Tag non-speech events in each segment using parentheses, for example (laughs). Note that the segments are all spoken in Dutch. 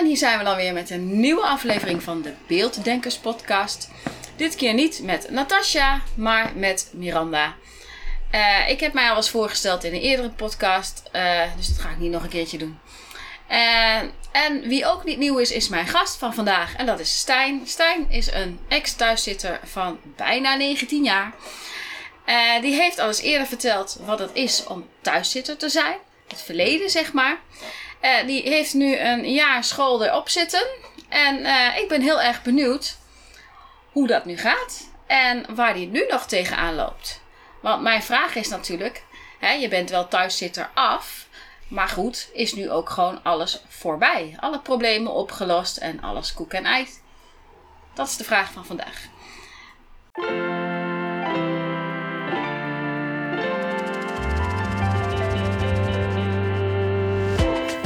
En hier zijn we dan weer met een nieuwe aflevering van de Beelddenkers podcast. Dit keer niet met Natasja, maar met Miranda. Eh, ik heb mij al eens voorgesteld in een eerdere podcast, eh, dus dat ga ik niet nog een keertje doen. En, en wie ook niet nieuw is, is mijn gast van vandaag. En dat is Stijn. Stijn is een ex-thuiszitter van bijna 19 jaar. Die heeft al eens eerder verteld wat het is om thuiszitter te zijn. Het verleden, zeg maar. Uh, die heeft nu een jaar school erop zitten. En uh, ik ben heel erg benieuwd hoe dat nu gaat. En waar hij nu nog tegenaan loopt. Want mijn vraag is natuurlijk: hè, je bent wel thuiszitter af. Maar goed, is nu ook gewoon alles voorbij? Alle problemen opgelost en alles koek en ei? Dat is de vraag van vandaag.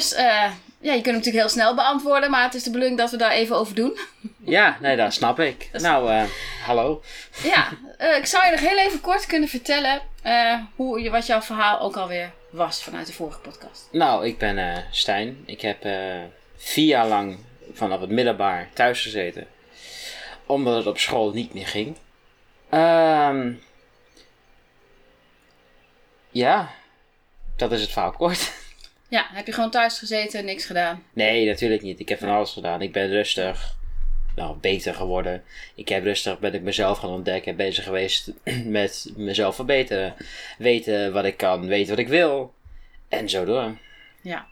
Dus uh, ja, je kunt hem natuurlijk heel snel beantwoorden, maar het is de bedoeling dat we daar even over doen. (laughs) Ja, nee, dat snap ik. Dat nou, uh, hallo. Ja, uh, ik zou je nog heel even kort kunnen vertellen hoe, wat jouw verhaal ook alweer was vanuit de vorige podcast. Nou, ik ben Stijn. Ik heb vier jaar lang vanaf het middelbaar thuis gezeten, omdat het op school niet meer ging. Ehm ja, dat is het verhaal kort. (laughs) Ja, heb je gewoon thuis gezeten en niks gedaan? Nee, natuurlijk niet. Ik heb van alles gedaan. Ik ben rustig, nou, beter geworden. Ik heb rustig, ben ik mezelf gaan ontdekken, bezig geweest (clears throat) met mezelf verbeteren. Weten wat ik kan, weten wat ik wil. En zo door. Ja.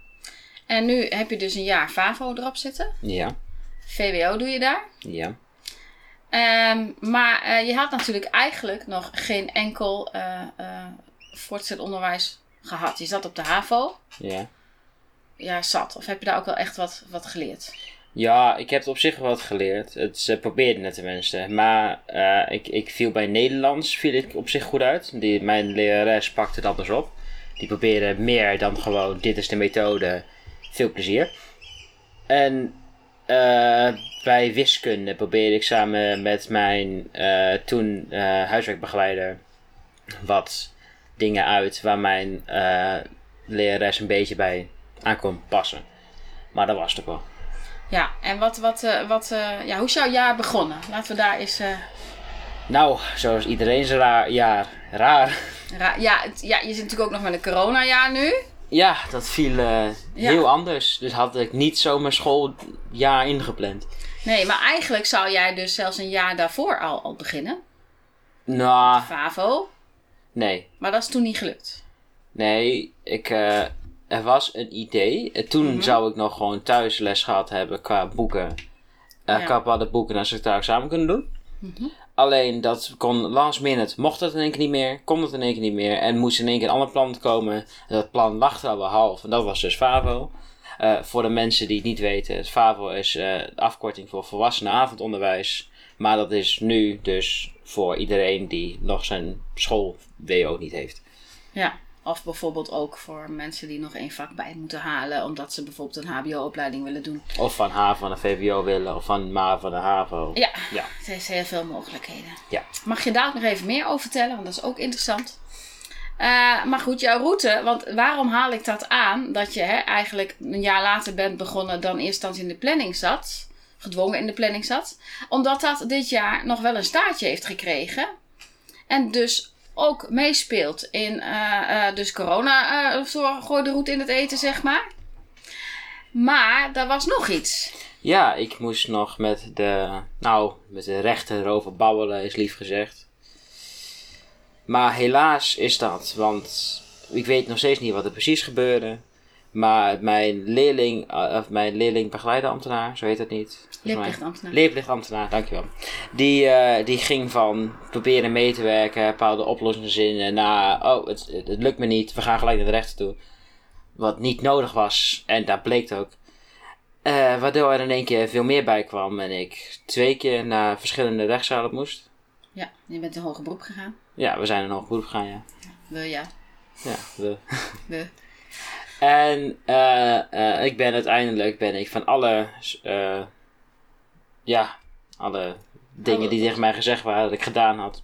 En nu heb je dus een jaar FAVO erop zitten. Ja. VWO doe je daar. Ja. Um, maar uh, je had natuurlijk eigenlijk nog geen enkel uh, uh, voortgezet onderwijs gehad. Je zat op de HAVO. Ja. Ja, zat. Of heb je daar ook wel echt wat, wat geleerd? Ja, ik heb op zich wat geleerd. Het, ze probeerden het tenminste. Maar uh, ik, ik viel bij Nederlands viel ik op zich goed uit. Die, mijn lerares pakte dat dus op. Die probeerde meer dan gewoon dit is de methode. Veel plezier. En uh, bij wiskunde probeerde ik samen met mijn uh, toen huiswerkbegeleider wat dingen uit waar mijn uh, lerares een beetje bij aan kon passen. Maar dat was het ook wel. Ja, en wat, wat, uh, wat, uh, ja, hoe is jouw jaar begonnen? Laten we daar eens. Nou, zoals iedereen zijn raar, jaar. Raar. Ra ja, het, ja, je zit natuurlijk ook nog met een coronajaar nu. Ja, dat viel ja. heel anders. Dus had ik niet zo mijn schooljaar ingepland. Nee, maar eigenlijk zou jij dus zelfs een jaar daarvoor al, al beginnen. Nou. FAVO. Nee. Maar dat is toen niet gelukt? Nee, ik, uh, er was een idee. En toen mm -hmm. zou ik nog gewoon thuis les gehad hebben qua boeken. Uh, ja. Qua bepaalde boeken en ze daar samen kunnen doen. Mm -hmm. Alleen dat kon last minute, mocht dat in één keer niet meer, kon dat in één keer niet meer. En moest in één keer een ander plan komen. En dat plan lag er al half. En dat was dus FAVO. Uh, voor de mensen die het niet weten, FAVO is de afkorting voor volwassenen avondonderwijs. Maar dat is nu dus voor iedereen die nog zijn school-WO niet heeft. Ja, of bijvoorbeeld ook voor mensen die nog één vak bij moeten halen, omdat ze bijvoorbeeld een HBO-opleiding willen doen. Of van HAVO naar VWO willen, of van MAVO naar HAVO. Ja, ja, het heeft heel veel mogelijkheden. Ja. Mag je daar ook nog even meer over vertellen, want dat is ook interessant. Uh, maar goed, jouw route, want waarom haal ik dat aan? Dat je hè, eigenlijk een jaar later bent begonnen dan eerst in de planning zat gedwongen in de planning zat. Omdat dat dit jaar nog wel een staartje heeft gekregen. En dus ook meespeelt in uh, uh, dus corona uh, gooi de route in het eten, zeg maar. Maar er was nog iets. Ja, ik moest nog met de, nou, met de rechter erover babbelen, is lief gezegd. Maar helaas is dat, want ik weet nog steeds niet wat er precies gebeurde. Maar mijn leerling, of mijn leerling begeleiderambtenaar, zo heet het niet. Leerplichtambtenaar. Leerplichtambtenaar, dankjewel. Die, eh, die ging van proberen mee te werken, bepaalde oplossingen zinnen, naar, oh, het, het, het lukt me niet, we gaan gelijk naar de rechter toe. Wat niet nodig was, en dat bleek ook. Eh, waardoor er in één keer veel meer bij kwam en ik twee keer naar verschillende rechtszalen moest. Ja, je bent een hoger beroep gegaan. Ja, we zijn een hoog beroep gegaan, ja. Ja. Ja, we. We. En eh, eh, ik ben uiteindelijk ben ik van alle, eh, ja, alle dingen Alle- die tegen mij gezegd waren dat ik gedaan had,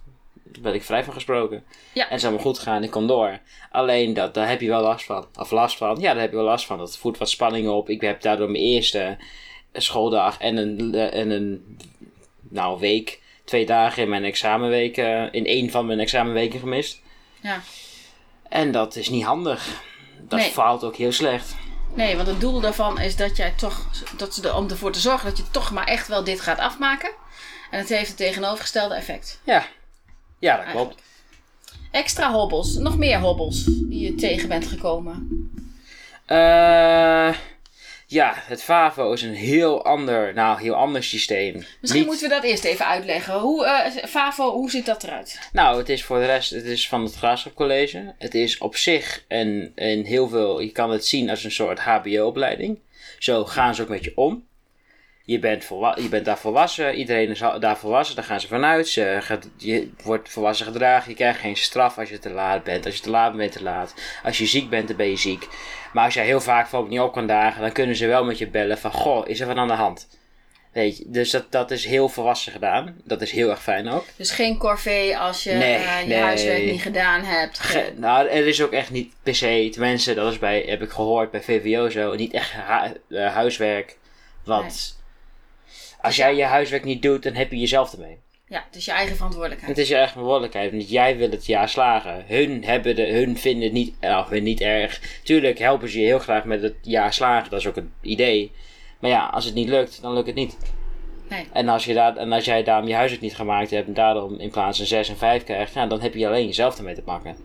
ben ik vrij van gesproken. Ja. En het is allemaal goed gegaan, ik kon door. Alleen dat, daar heb je wel last van. Of last van, ja, daar heb je wel last van. Dat voert wat spanning op. Ik heb daardoor mijn eerste schooldag en een, en een nou, week, twee dagen in mijn examenweek, eh, in één van mijn examenweken gemist. Ja. En dat is niet handig. Dat Nee. faalt ook heel slecht. Nee, want het doel daarvan is dat jij toch, dat ze er, om ervoor te zorgen dat je toch maar echt wel dit gaat afmaken. En het heeft het tegenovergestelde effect. Ja, ja dat klopt. Extra hobbels, nog meer hobbels die je tegen bent gekomen. Eh, ja, het FAVO is een heel ander, nou, heel ander systeem. Misschien Niet- moeten we dat eerst even uitleggen. Hoe, eh, FAVO, hoe ziet dat eruit? Nou, het is voor de rest, het is van het Graafschap College. Het is op zich een, een heel veel, je kan het zien als een soort HBO-opleiding. Zo gaan ze ook met je om. Je bent, je bent daar volwassen, iedereen is daar volwassen, daar gaan ze vanuit. Ze gaat, je wordt volwassen gedragen, je krijgt geen straf als je te laat bent. Als je te laat bent, ben je te laat. Als je ziek bent, dan ben je ziek. Maar als jij heel vaak bijvoorbeeld niet op kan dagen, dan kunnen ze wel met je bellen van, goh, is er wat aan de hand? Weet je, dus dat, dat is heel volwassen gedaan. Dat is heel erg fijn ook. Dus geen corvée als je Nee, eh, je nee. huiswerk niet gedaan hebt. Ge- nou, er is ook echt niet per se, tenminste, dat is bij, heb ik gehoord bij VVO zo, niet echt hu- eh, huiswerk. Want als jij je huiswerk niet doet, dan heb je jezelf ermee. Ja, het is je eigen verantwoordelijkheid. Het is je eigen verantwoordelijkheid, want jij wil het jaar slagen. Hun, hebben de, hun vinden het niet, nou, hun niet erg. Tuurlijk helpen ze je heel graag met het jaar slagen, dat is ook het idee. Maar ja, als het niet lukt, dan lukt het niet. Nee. En als, je daar, en als jij daarom je huiswerk niet gemaakt hebt en daarom in plaats van 6 en 5 krijgt, ja, dan heb je alleen jezelf ermee te pakken.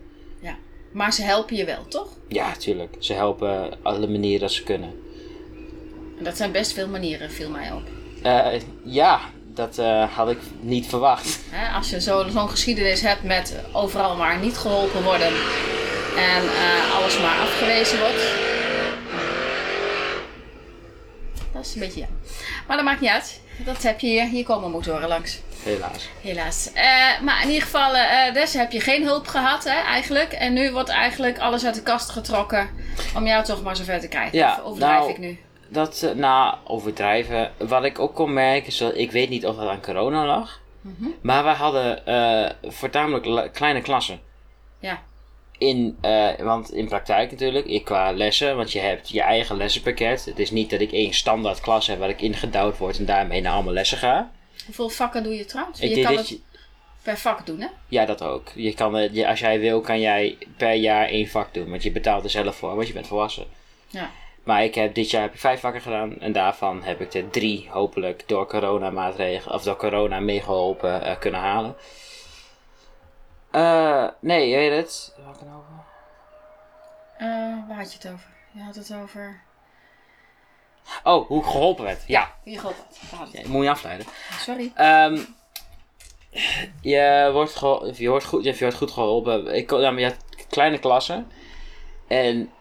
Ja. Maar ze helpen je wel, toch? Ja, tuurlijk. Ze helpen alle manieren dat ze kunnen. En dat zijn best veel manieren, viel mij op. Eh, ja, dat eh, had ik niet verwacht. Als je zo- zo'n geschiedenis hebt met overal maar niet geholpen worden en eh, alles maar afgewezen wordt. Dat is een beetje ja. Maar dat maakt niet uit. Dat heb je hier. Hier komen motoren langs. Helaas. Helaas. Maar in ieder geval, dus heb je geen hulp gehad hè, eigenlijk. En nu wordt eigenlijk alles uit de kast getrokken om jou toch maar zover te krijgen. Ja, Of overdrijf nou, ik nu? Dat, eh, nou, overdrijven. Wat ik ook kon merken, is dat ik weet niet of dat aan corona lag. Mhm. Maar wij hadden eh voornamelijk kleine klassen. Ja. In, eh, want in praktijk natuurlijk, ik qua lessen, want je hebt je eigen lessenpakket. Het is niet dat ik één standaard klas heb waar ik ingedouwd word en daarmee naar allemaal lessen ga. Hoeveel vakken doe je trouwens? Ik je kan het per vak doen hè? Ja, dat ook. Je kan, als jij wil, kan jij per jaar één vak doen. Want je betaalt er zelf voor, want je bent volwassen. Ja. Maar ik heb, dit jaar heb ik vijf vakken gedaan. En daarvan heb ik er drie hopelijk door corona maatregelen, of door corona meegeholpen eh, kunnen halen. Eh, nee, je weet het. Waar had ik het over? Eh, waar had je het over? Je had het over... Oh, hoe ik geholpen werd. Ja, Wie had het. ja moet je afleiden. Sorry. Ehm, je, wordt je, wordt goed, je wordt goed geholpen. Ik, nou, je kleine klassen. En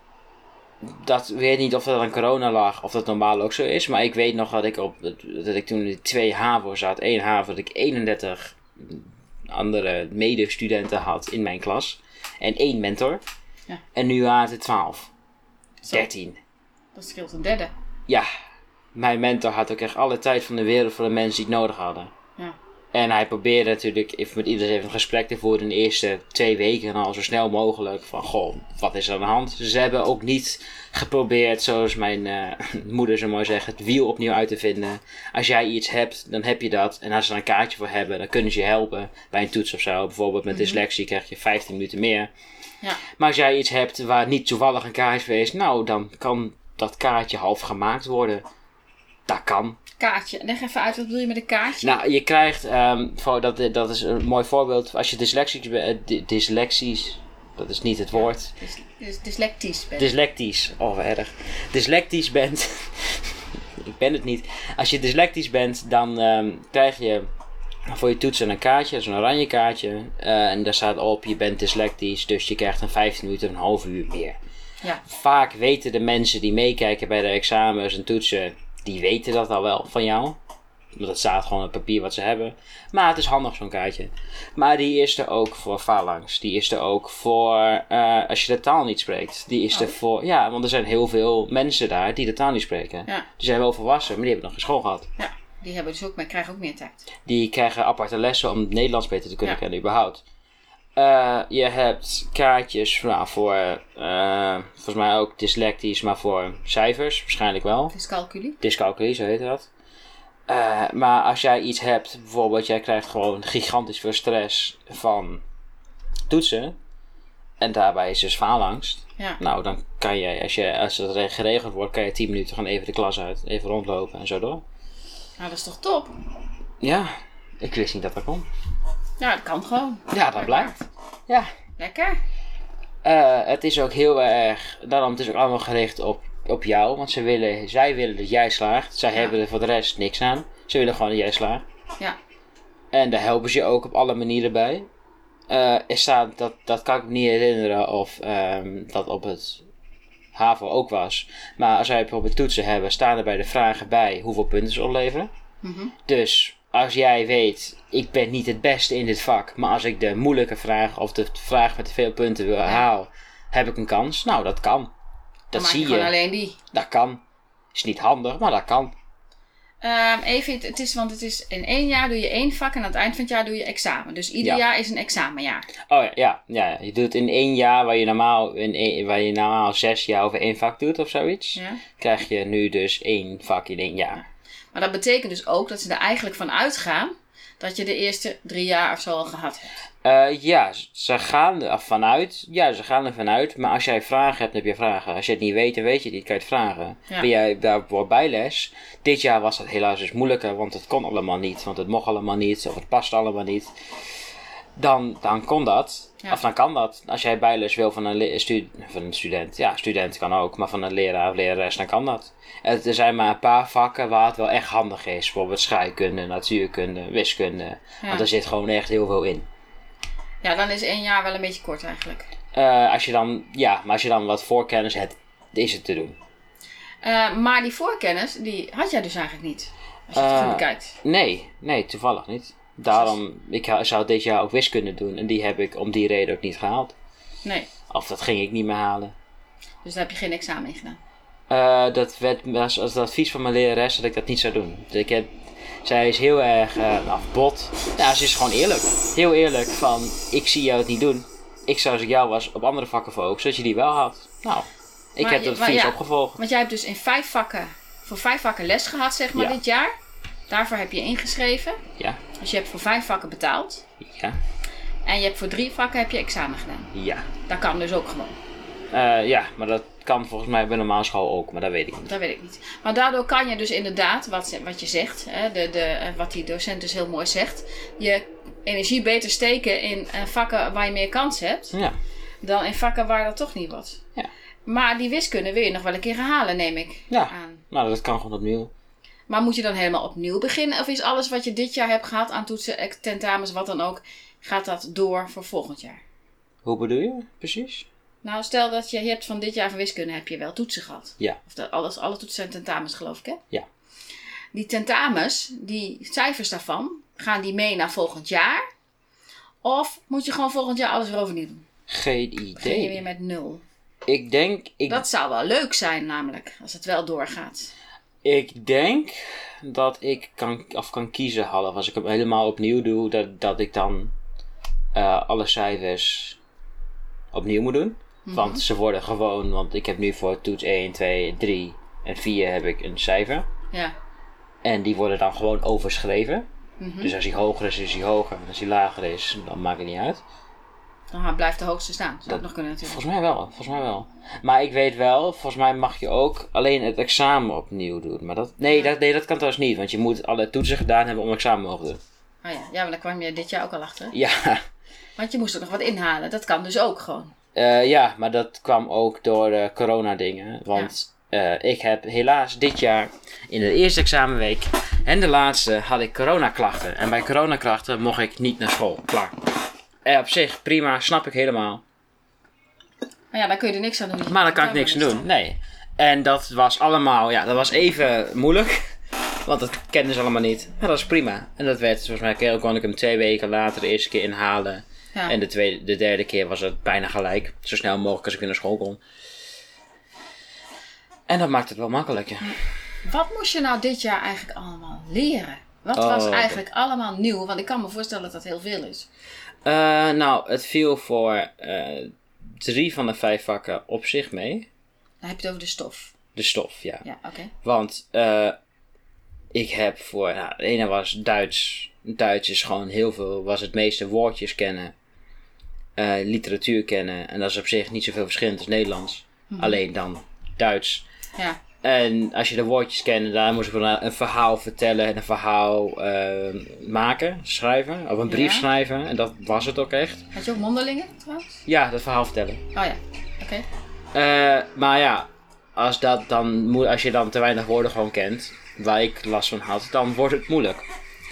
dat weet niet of dat aan corona lag of dat normaal ook zo is. Maar ik weet nog dat ik, op, dat ik toen in twee HAVO zat. één HAVO dat ik 31 andere medestudenten had in mijn klas. En één mentor. Ja. En nu waren het 12. Zo, 13. Dat scheelt een derde. Ja, mijn mentor had ook echt alle tijd van de wereld voor de mensen die het nodig hadden. Ja. En hij probeerde natuurlijk even met iedereen even een gesprek te voeren in de eerste twee weken al zo snel mogelijk. Van goh, wat is er aan de hand? Ze hebben ook niet geprobeerd, zoals mijn eh, (laughs) moeder zo mooi zegt, het wiel opnieuw uit te vinden. Als jij iets hebt, dan heb je dat. En als ze er een kaartje voor hebben, dan kunnen ze je helpen bij een toets of zo. Bijvoorbeeld met dyslexie krijg je 15 minuten meer. Ja. Maar als jij iets hebt waar niet toevallig een kaartje voor is, nou dan kan dat kaartje half gemaakt worden. Dat kan. Kaartje. Leg even uit, wat bedoel je met een kaartje? Nou, je krijgt, ehm, voor, dat, dat is een mooi voorbeeld. Als je dyslexisch bent, dyslexisch, dat is niet het woord. Dys, dys- dyslectisch ben. Dyslectisch, oh wat erg. Dyslectisch bent, (laughs) ik ben het niet. Als je dyslectisch bent, dan ehm, krijg je voor je toetsen een kaartje, zo'n oranje kaartje. eh, en daar staat op, je bent dyslectisch, dus je krijgt een 15 minuten, een half uur meer. Ja. Vaak weten de mensen die meekijken bij de examens en toetsen, die weten dat al wel van jou. Want het staat gewoon op papier wat ze hebben. Maar het is handig zo'n kaartje. Maar die is er ook voor phalanx. Die is er ook voor eh, als je de taal niet spreekt. Die is er Oh. voor, ja, want er zijn heel veel mensen daar die de taal niet spreken. Ja. Die zijn wel volwassen, maar die hebben nog geen school gehad. Ja, die hebben dus ook, maar krijgen ook meer tijd. Die krijgen aparte lessen om het Nederlands beter te kunnen Ja. kennen, überhaupt. Eh, je hebt kaartjes nou, voor, eh, volgens mij ook dyslectisch, maar voor cijfers, waarschijnlijk wel. Dyscalculie. Dyscalculie, zo heet dat. Eh, maar als jij iets hebt, bijvoorbeeld jij krijgt gewoon gigantisch veel stress van toetsen. En daarbij is dus faalangst. Ja. Nou, dan kan je, als, je, als het re- geregeld wordt, kan je 10 minuten gewoon even de klas uit. Even rondlopen en zo door. Nou, dat is toch top? Ja, ik wist niet dat dat kon. Ja, dat kan gewoon. Ja, dat blijkt. Ja. Lekker. Eh, het is ook heel erg, daarom het is ook allemaal gericht op, op jou. Want ze willen, zij willen dat jij slaagt. Zij hebben er voor de rest niks aan. Ze willen gewoon dat jij slaagt. Ja. En daar helpen ze je ook op alle manieren bij. Eh, er staat, dat, dat kan ik me niet herinneren of ehm, dat op het HAVO ook was. Maar als wij bijvoorbeeld toetsen hebben, staan er bij de vragen bij hoeveel punten ze opleveren. Mhm. Dus als jij weet, ik ben niet het beste in dit vak, maar als ik de moeilijke vraag of de vraag met veel punten wil haal, heb ik een kans. Nou, dat kan. Dat zie je alleen die. Dat kan. Is niet handig, maar dat kan. Ehm, even, het- het is, want het is in één jaar doe je één vak en aan het eind van het jaar doe je examen. Dus ieder Ja. jaar is een examenjaar. Oh ja, ja, ja, je doet in één jaar waar je normaal, in één- waar je normaal zes jaar over één vak doet of zoiets, Ja. krijg je nu dus één vak in één jaar. Maar dat betekent dus ook dat ze er eigenlijk van uitgaan dat je de eerste drie jaar of zo al gehad hebt. Eh, ja, ze gaan er vanuit. Ja, ze gaan er vanuit. Maar als jij vragen hebt, heb je vragen. Als je het niet weet, dan weet je het niet. Kan je het vragen. Ja. Ben jij daar bijles? Dit jaar was dat helaas dus moeilijker, want het kon allemaal niet. Want het mocht allemaal niet, of het past allemaal niet. Dan, dan kon dat. Ja. Of dan kan dat. Als jij bijles wil van een, stu- van een student. Ja, student kan ook. Maar van een leraar of lerares, dan kan dat. Er zijn maar een paar vakken waar het wel echt handig is. Bijvoorbeeld scheikunde, natuurkunde, wiskunde. Ja. Want er zit gewoon echt heel veel in. Ja, dan is één jaar wel een beetje kort eigenlijk. Eh, als je dan, ja, maar als je dan wat voorkennis hebt, is het te doen. Eh, maar die voorkennis, die had jij dus eigenlijk niet. Als je het Eh, goed bekijkt. Nee, nee, toevallig niet. Daarom, ik zou dit jaar ook wiskunde doen en die heb ik om die reden ook niet gehaald. Nee. Of dat ging ik niet meer halen. Dus daar heb je geen examen in gedaan. Eh, dat werd, was als het advies van mijn lerares dat ik dat niet zou doen. Dus ik heb, zij is heel erg eh afbot. Ja, ze is gewoon eerlijk. Heel eerlijk van, ik zie jou het niet doen. Ik zou als ik jou was op andere vakken focussen, zodat je die wel had. Nou, ik Maar heb dat advies ja. opgevolgd. Want jij hebt dus in vijf vakken, voor vijf vakken les gehad zeg maar Ja. dit jaar. Daarvoor heb je ingeschreven. Ja, Dus je hebt voor vijf vakken betaald. ja, En je hebt voor drie vakken heb je examen gedaan. ja. Dat kan dus ook gewoon. Eh, ja, maar dat kan volgens mij bij normale school ook, maar dat weet ik niet. Dat weet ik niet. Maar daardoor kan je dus inderdaad, wat, wat je zegt, hè, de, de, eh, wat die docent dus heel mooi zegt, je energie beter steken in eh, vakken waar je meer kans hebt, Ja, dan in vakken waar dat toch niet wordt. Ja. Maar die wiskunde wil je nog wel een keer herhalen, neem ik Ja. aan. nou dat kan gewoon opnieuw. Maar moet je dan helemaal opnieuw beginnen? Of is alles wat je dit jaar hebt gehad aan toetsen, tentamens, wat dan ook, gaat dat door voor volgend jaar? Hoe bedoel je precies? Nou, stel dat je, je hebt van dit jaar van wiskunde heb je wel toetsen gehad. Ja. Of dat alles, alle toetsen zijn tentamens, geloof ik, hè? Ja. Die tentamens, die cijfers daarvan, gaan die mee naar volgend jaar? Of moet je gewoon volgend jaar alles weer overnieuw doen? Geen Begin je idee. weer met nul? Ik denk, ik, Dat zou wel leuk zijn, namelijk, als het wel doorgaat. Ik denk dat ik kan, of kan kiezen half. Als ik hem helemaal opnieuw doe, dat, dat ik dan eh, alle cijfers opnieuw moet doen. Mhm. Want ze worden gewoon, want ik heb nu voor toets 1, 2, 3 en 4 heb ik een cijfer. Ja. En die worden dan gewoon overschreven. Mhm. Dus als hij hoger is, is hij hoger. En als hij lager is, dan maakt het niet uit. Dan blijft de hoogste staan. Zou Dat- het nog kunnen natuurlijk. Volgens mij wel, volgens mij wel. Maar ik weet wel, volgens mij mag je ook alleen het examen opnieuw doen. Maar dat, nee, dat, nee, dat kan trouwens niet, want je moet alle toetsen gedaan hebben om examen te mogen doen. Oh ja. ja, maar daar kwam je dit jaar ook al achter. Ja, Want je moest er nog wat inhalen. Dat kan dus ook gewoon. eh, ja maar dat kwam ook door de corona dingen. Want eh, ik heb helaas dit jaar in de eerste examenweek en de laatste had ik coronaklachten. En bij coronaklachten mocht ik niet naar school. Klaar. Op zich, prima, snap ik helemaal. Maar ja, daar kun je er niks aan doen. Maar daar kan ik niks aan doen, nee. En dat was allemaal, ja, dat was even moeilijk. Want dat kenden ze allemaal niet. Maar dat is prima. En dat werd, volgens mij kon ik hem twee weken later de eerste keer inhalen. Ja. En de, tweede, de derde keer was het bijna gelijk. Zo snel mogelijk als ik weer naar school kon. En dat maakt het wel makkelijker. Wat moest je nou dit jaar eigenlijk allemaal leren? Wat Oh, was oké. eigenlijk allemaal nieuw? Want ik kan me voorstellen dat dat heel veel is. Eh, nou, het viel voor eh, drie van de vijf vakken op zich mee. Dan heb je het over de stof. De stof, ja. Ja, oké. Want eh, ik heb voor, nou, de ene was Duits. Duits is gewoon heel veel, was het meeste woordjes kennen. literatuur kennen. En dat is op zich niet zoveel verschillend als Nederlands. Alleen dan Duits. Ja. En als je de woordjes kende, dan moest ik wel een verhaal vertellen en een verhaal eh, maken, schrijven. Of een brief Ja. schrijven. En dat was het ook echt. Had je ook mondelingen trouwens? Ja, dat verhaal vertellen. Oh ja, oké. Eh, maar ja, als, dat dan, als je dan te weinig woorden gewoon kent, waar ik last van had, dan wordt het moeilijk.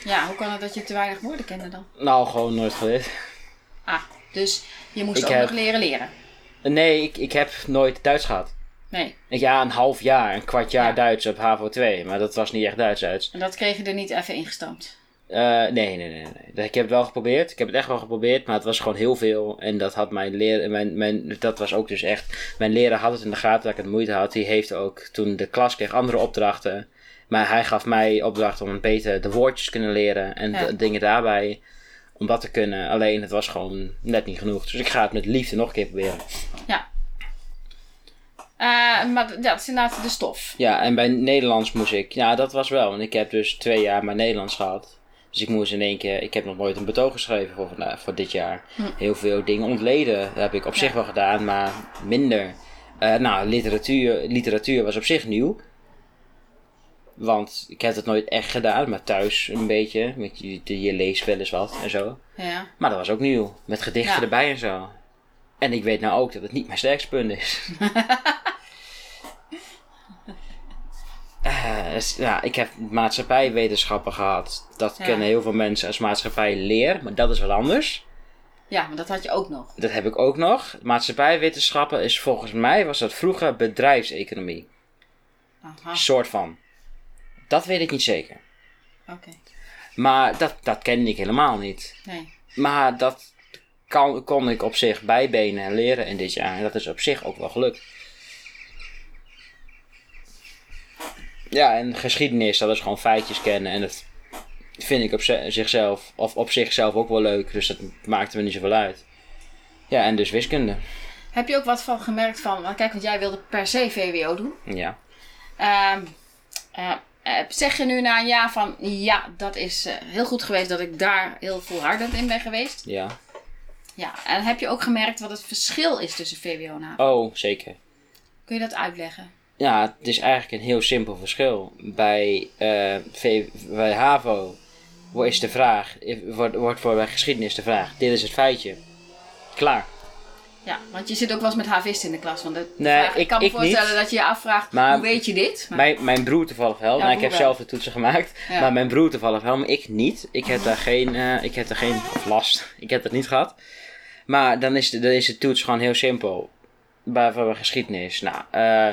Ja, hoe kan het dat je te weinig woorden kende dan? Nou, gewoon nooit geleerd. Ah, dus je moest Ik ook heb- nog leren leren. Nee, ik, ik heb nooit Duits gehad. Nee, Ja, een half jaar, een kwart jaar Ja. Duits op HAVO 2, maar dat was niet echt Duits-Duits. en dat kreeg je er niet even ingestampt. Eh, nee, nee, nee, nee. Ik heb het wel geprobeerd. Ik heb het echt wel geprobeerd, maar het was gewoon heel veel. En dat had mijn leraar, mijn, mijn, dat was ook dus echt. Mijn leraar had het in de gaten dat ik het moeite had. Die heeft ook toen de klas kreeg andere opdrachten. Maar hij gaf mij opdrachten om beter de woordjes te kunnen leren en Ja. dingen daarbij. Om dat te kunnen. Alleen het was gewoon net niet genoeg. Dus ik ga het met liefde nog een keer proberen. Eh, maar d- dat is inderdaad de stof. Ja, en bij Nederlands moest ik. Ja, dat was wel. Want ik heb dus twee jaar maar Nederlands gehad. Dus ik moest in één keer. Ik heb nog nooit een betoog geschreven voor, vandaag, voor dit jaar. Heel veel dingen ontleden. Dat heb ik op zich Ja. wel gedaan, maar minder. Eh, nou, literatuur, literatuur was op zich nieuw. Want ik heb het nooit echt gedaan, maar thuis een beetje. Met je, je leest wel eens wat en zo. Ja. Maar dat was ook nieuw. Met gedichten Ja. erbij en zo. En ik weet nou ook dat het niet mijn sterkste punt is. (laughs) Eh, dus, ja, ik heb maatschappijwetenschappen gehad. Dat Ja. kennen heel veel mensen als maatschappijleer, maar dat is wel anders. ja, maar dat had je ook nog. Dat heb ik ook nog. Maatschappijwetenschappen is volgens mij, was dat vroeger bedrijfseconomie. Aha, Soort van. Dat weet ik niet zeker. oké. Maar dat, dat kende ik helemaal niet. Nee. Maar dat kan, kon ik op zich bijbenen en leren in dit jaar. En dat is op zich ook wel gelukt. Ja, en geschiedenis, dat is gewoon feitjes kennen. En dat vind ik op zi- zichzelf, of op zichzelf ook wel leuk. Dus dat maakte me niet zoveel uit. Ja, en dus wiskunde. Heb je ook wat van gemerkt van... Want kijk, want jij wilde per se VWO doen. Ja. Ehm, eh, eh, zeg je nu na een jaar van... Ja, dat is eh, heel goed geweest dat ik daar heel volhardend in ben geweest. Ja. Ja, en heb je ook gemerkt wat het verschil is tussen VWO en HAVO? Oh, zeker. Kun je dat uitleggen? Ja, het is eigenlijk een heel simpel verschil. Bij, eh, v, bij HAVO is de vraag, wordt, wordt voor bij geschiedenis de vraag, dit is het feitje. Klaar. Ja, want je zit ook wel eens met havisten in de klas. Want de Nee, vraag- ik, ik- kan me ik voorstellen niet. dat je je afvraagt, Maar- hoe weet je dit? Maar, Mijn, mijn broer toevallig wel. Ja, nou, ik heb wel. zelf de toetsen gemaakt. Ja. Maar mijn broer toevallig wel, maar ik niet. Ik heb daar geen, eh, ik heb daar geen last. Ik heb dat niet gehad. Maar dan is de, dan is de toets gewoon heel simpel. Bij, bij geschiedenis. Nou, eh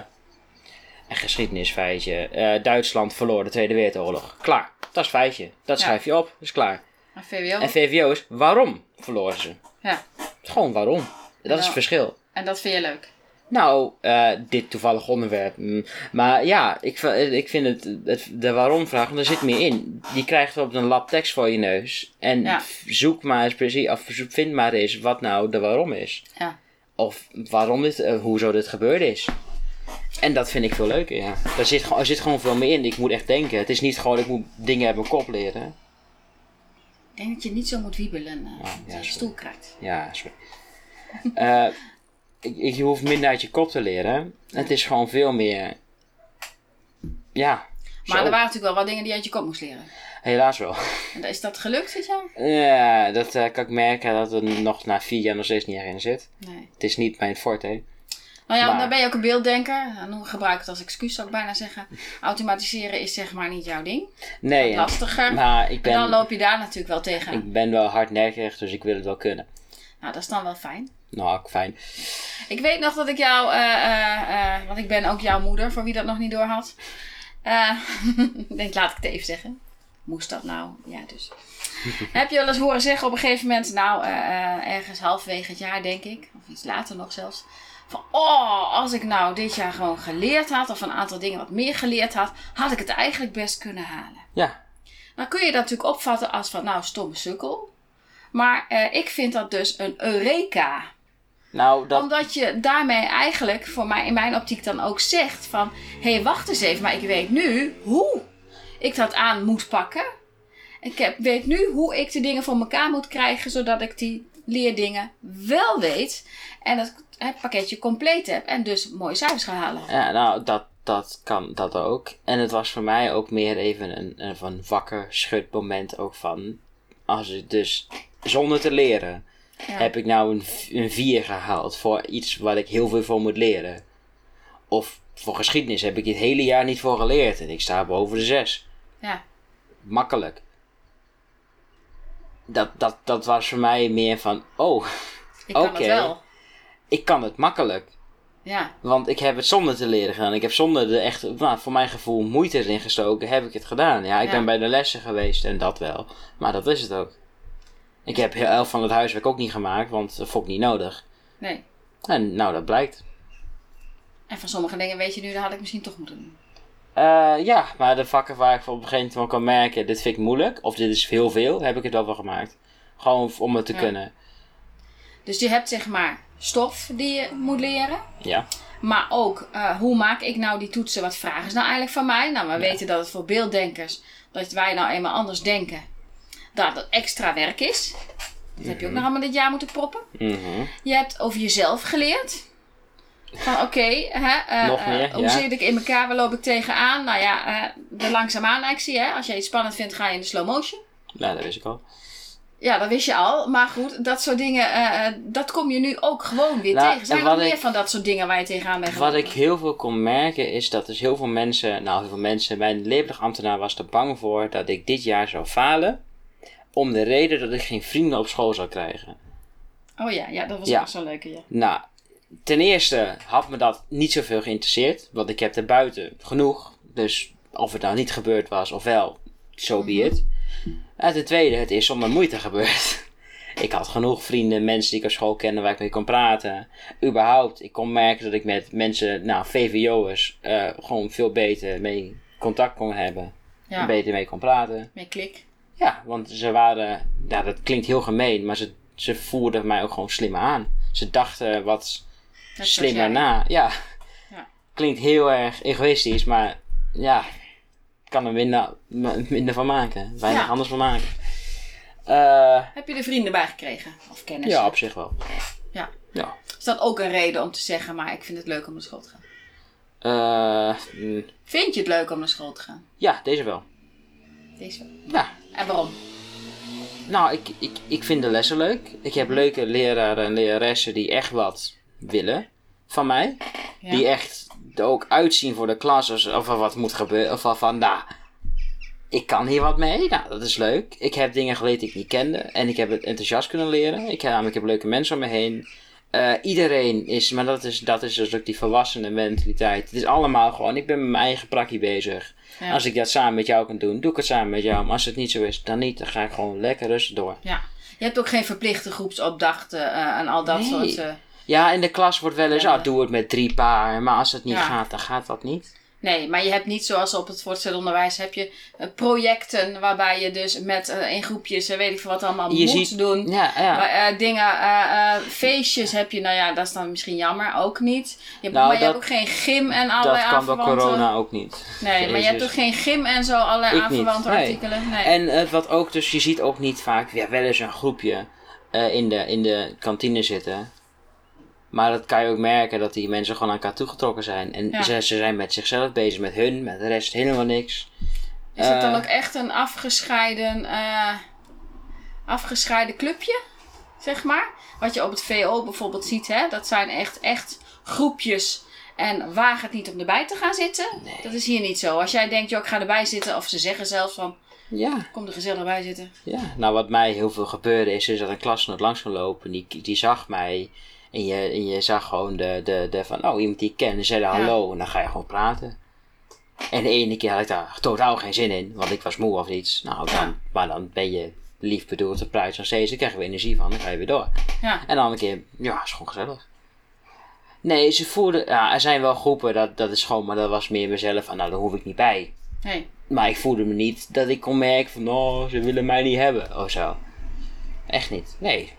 een geschiedenisfeitje. Eh, Duitsland verloor de Tweede Wereldoorlog. Klaar. Dat is feitje. Dat schrijf je op. Dat is klaar. maar VWO? En VWO is waarom verloren ze? ja, Gewoon waarom. Dat is het verschil. en dat vind je leuk? Nou, eh, dit toevallig onderwerp. Maar ja, ik, v- ik vind het, het de waarom-vraag, want er zit meer in. Die krijgt op een lab tekst voor je neus. En Ja. zoek maar eens precies, of vind maar eens wat nou de waarom is. Ja. Of waarom dit, eh, hoezo dit gebeurd is. En dat vind ik veel leuker, ja. Daar zit, er zit gewoon veel meer in. Ik moet echt denken. Het is niet gewoon, ik moet dingen uit mijn kop leren. Ik denk dat je niet zo moet wiebelen eh, ja, dat je stoel krijgt. Ja, sorry. (laughs) Ik, ik, je hoeft minder uit je kop te leren. Het is gewoon veel meer. Ja. Maar zo. er waren natuurlijk wel wat dingen die je uit je kop moest leren. Helaas wel. En is dat gelukt dit jaar? Ja, dat eh, kan ik merken dat er nog na vier jaar nog steeds niet echt in zit. Nee. Het is niet mijn forte. Nou ja, Maar- dan ben je ook een beelddenker. Dan gebruik ik het als excuus, zou ik bijna zeggen. Automatiseren is zeg maar niet jouw ding. Nee, Lastiger. maar ik En dan ben, loop je daar natuurlijk wel tegen. ik ben wel hardnekkig, dus ik wil het wel kunnen. Nou, dat is dan wel fijn. Nou, ook fijn. Ik weet nog dat ik jou, eh, eh, eh, want ik ben ook jouw moeder, voor wie dat nog niet door had. Ik denk, (laughs) laat ik het even zeggen. Moest dat nou? Ja, dus. (laughs) Heb je wel eens horen zeggen op een gegeven moment, nou, ergens halverwege het jaar denk ik, of iets later nog zelfs. Van, oh, als ik nou dit jaar gewoon geleerd had, of een aantal dingen wat meer geleerd had, had ik het eigenlijk best kunnen halen. Ja, Dan kun je dat natuurlijk opvatten als van, nou, stomme sukkel. Maar eh, ik vind dat dus een eureka nou, dat, omdat je daarmee eigenlijk, voor mij in mijn optiek dan ook zegt van... Hé, hey, wacht eens even, maar ik weet nu hoe ik dat aan moet pakken. Ik heb, weet nu hoe ik de dingen voor elkaar moet krijgen, zodat ik die leerdingen wel weet. En dat het pakketje compleet heb en dus mooie cijfers ga halen. ja, nou, dat, dat kan dat ook. En het was voor mij ook meer even een, een van wakker schudmoment ook van... Als ik dus, zonder te leren, Ja. heb ik nou een, v- een 4 gehaald voor iets waar ik heel veel voor moet leren. Of voor geschiedenis heb ik dit hele jaar niet voor geleerd en ik sta boven de 6. Ja. Makkelijk. Dat, dat, dat was voor mij meer van, oh, Ik kan Oké. ik kan het makkelijk. Ja, Want ik heb het zonder te leren gedaan. Ik heb zonder de echt, nou, voor mijn gevoel, moeite erin gestoken, heb ik het gedaan. Ja, ik Ja. ben bij de lessen geweest en dat wel. Maar dat is het ook. Ik heb heel elf van het huiswerk ook niet gemaakt, want dat vond ik niet nodig. nee. En nou, dat blijkt. En van sommige dingen weet je nu, dat had ik misschien toch moeten doen. Eh, ja, maar de vakken waar ik op een gegeven moment kan merken, dit vind ik moeilijk, of dit is heel veel, heb ik het wel van gemaakt. Gewoon om het te Ja. kunnen. Dus je hebt zeg maar stof die je moet leren. Ja. Maar ook, eh, hoe maak ik nou die toetsen? Wat vragen ze nou eigenlijk van mij? Nou, we weten dat het voor beelddenkers, dat wij nou eenmaal anders denken, dat het extra werk is. Dat heb je ook nog allemaal dit jaar moeten proppen. Mhm. Je hebt over jezelf geleerd. Van oké, hè, eh, eh, hoe ja. zit ik in elkaar? Waar loop ik tegenaan? Nou ja, eh, de langzaamaan actie. Hè? Als jij iets spannend vindt, ga je in de slow motion. Nou, dat wist ik al. Ja, dat wist je al. Maar goed, dat soort dingen, dat kom je nu ook gewoon weer Nou, tegen. Zijn er meer ik- van dat soort dingen waar je tegenaan bent Wat ik heel veel kon merken is dat dus heel veel mensen, nou heel veel mensen, mijn leerplichtambtenaar was er bang voor dat ik dit jaar zou falen. Om de reden dat ik geen vrienden op school zou krijgen. Oh ja, ja dat was Ja. ook zo'n leuke, ja. Nou, ten eerste had me dat niet zoveel geïnteresseerd. Want ik heb er buiten genoeg. Dus of het nou niet gebeurd was of wel, so be it. En ten tweede, het is zonder moeite gebeurd. (laughs) Ik had genoeg vrienden, mensen die ik op school kende waar ik mee kon praten. Überhaupt, ik kon merken dat ik met mensen, nou, VVO'ers, eh gewoon veel beter mee contact kon hebben. Ja, Beter mee kon praten. meer klik. Ja, want ze waren, ja, dat klinkt heel gemeen, maar ze, ze voerden mij ook gewoon slimmer aan. Ze dachten wat Slimmer na. Ja. Ja. Klinkt heel erg egoïstisch, maar ja, ik kan er minder, minder van maken. Weinig Ja. anders van maken. Eh, Heb je er vrienden bij gekregen? Of kennis? ja, op zich wel. Ja. Ja. Is dat ook een reden om te zeggen, maar ik vind het leuk om naar school te gaan? Eh, mm, Vind je het leuk om naar school te gaan? ja, deze wel. Deze wel. Ja. En waarom? Nou, ik, ik, ik vind de lessen leuk. Ik heb leuke leraren en leraressen die echt wat willen van mij. Ja. Die echt er ook uitzien voor de klas of er wat moet gebeuren. Of van, nou, ik kan hier wat mee. Nou, dat is leuk. Ik heb dingen geleerd die ik niet kende. En ik heb het enthousiast kunnen leren. Ik, heb- ik heb leuke mensen om me heen. Eh, iedereen is, maar dat is, dat is dus ook die volwassene mentaliteit. Het is allemaal gewoon, ik ben met mijn eigen prakkie bezig. Ja. Als ik dat samen met jou kan doen, doe ik het samen met jou. Maar als het niet zo is, dan niet. Dan ga ik gewoon lekker rustig door. Ja. Je hebt ook geen verplichte groepsopdrachten eh, en al dat Nee. soort... eh, Ja, in de klas wordt wel eens, Ja. ah, doe het met drie paar. Maar als het niet Ja. gaat, dan gaat dat niet. Nee, maar je hebt niet zoals op het voortgezet onderwijs heb je eh, projecten waarbij je dus met eh, in groepjes, eh, weet ik veel wat allemaal Je moet ziet- doen. Ja, ja. Maar, dingen, feestjes heb je, nou ja, dat is dan misschien jammer, ook niet. Je hebt, Nou, maar je dat- hebt ook geen gym en dat allerlei kwam door aanverwante... corona ook niet. Nee, maar je hebt ook geen gym en zo, allerlei Ik niet, aanverwante nee. artikelen. Nee. En wat ook, dus je ziet ook niet vaak, ja, wel eens een groepje in, de, in de kantine zitten. Maar dat kan je ook merken dat die mensen gewoon aan elkaar toegetrokken zijn. En Ja. ze, ze zijn met zichzelf bezig, met hun, met de rest helemaal niks. Is het dan eh, ook echt een afgescheiden, eh, afgescheiden clubje, zeg maar? Wat je op het VO bijvoorbeeld ziet, hè? dat zijn echt, echt groepjes en waag het niet om erbij te gaan zitten. Nee. Dat is hier niet zo. Als jij denkt, joh, ik ga erbij zitten, of ze zeggen zelfs van, Ja, kom er gezellig bij zitten. ja. Nou, wat mij heel veel gebeurde is, is dat een klasgenoot langs kon lopen. Die, die zag mij. En je, en je zag gewoon de, de, de van, oh, iemand die ik ken. En zei hallo. En dan ga je gewoon praten. En de ene keer had ik daar totaal geen zin in. Want ik was moe of iets. Nou, dan, maar dan ben je lief bedoeld. De prijs nog steeds. Dan krijg je weer energie van. Dan ga je weer door. Ja, En dan een keer, ja, is gewoon gezellig. Nee, ze voelden, ja, er zijn wel groepen, dat, dat is gewoon, maar dat was meer mezelf van, nou, daar hoef ik niet bij. nee. Maar ik voelde me niet dat ik kon merken van, oh, ze willen mij niet hebben, of zo. Echt niet, nee.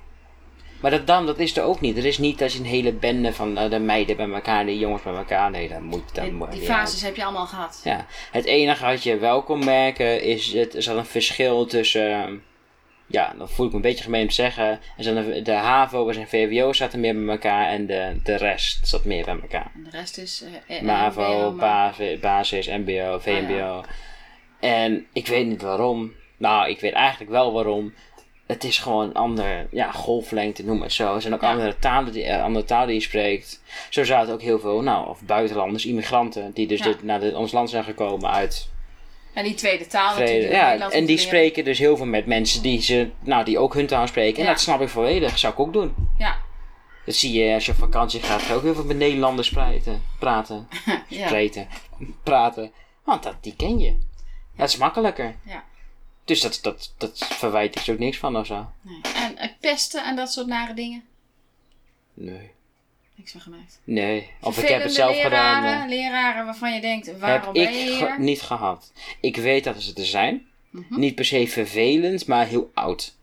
Maar dat dan, dat is er ook niet. Er is niet dat je een hele bende van eh, de meiden bij elkaar, de jongens bij elkaar, nee, dat moet, dat Die, moet die ja. fases heb je allemaal gehad. Ja, het enige wat je wel kon merken is, het, er zat een verschil tussen, ja, dan voel ik me een beetje gemeen om te zeggen, een- de HAVO en VWO zaten meer bij elkaar en de, de rest zat meer bij elkaar. En de rest is... eh, MAVO, basis, basis, MBO, VMBO. ja. En ik weet niet waarom. Nou, ik weet eigenlijk wel waarom. Het is gewoon een ander, ja, golflengte, noem het zo. Er zijn ook Ja. andere, talen die, eh, andere talen die je spreekt. Zo zaten ook heel veel, nou, of buitenlanders, immigranten, die dus Ja. dit, naar dit- ons land zijn gekomen uit En die tweede taal vrede. natuurlijk. Ja, en die leren. spreken dus heel veel met mensen die, ze, nou, die ook hun taal spreken. En dat snap ik volledig, zou ik ook doen. Ja, Dat zie je als je op vakantie gaat, ga je ook heel veel met Nederlanders praten. praten. (laughs) ja. Spreken. Praten. Want dat, die ken je. Dat is makkelijker. ja. Dus dat, dat, dat verwijt ik ze ook niks van of zo. Nee. En eh, pesten en dat soort nare dingen. Nee. Niks van gemaakt. Nee. Of ik heb het zelf Vervelende gedaan. leraren, eh, leraren waarvan je denkt, heb waarom ik ben je ge- hier? niet gehad. Ik weet dat ze er zijn. Mhm. Niet per se vervelend, maar heel oud.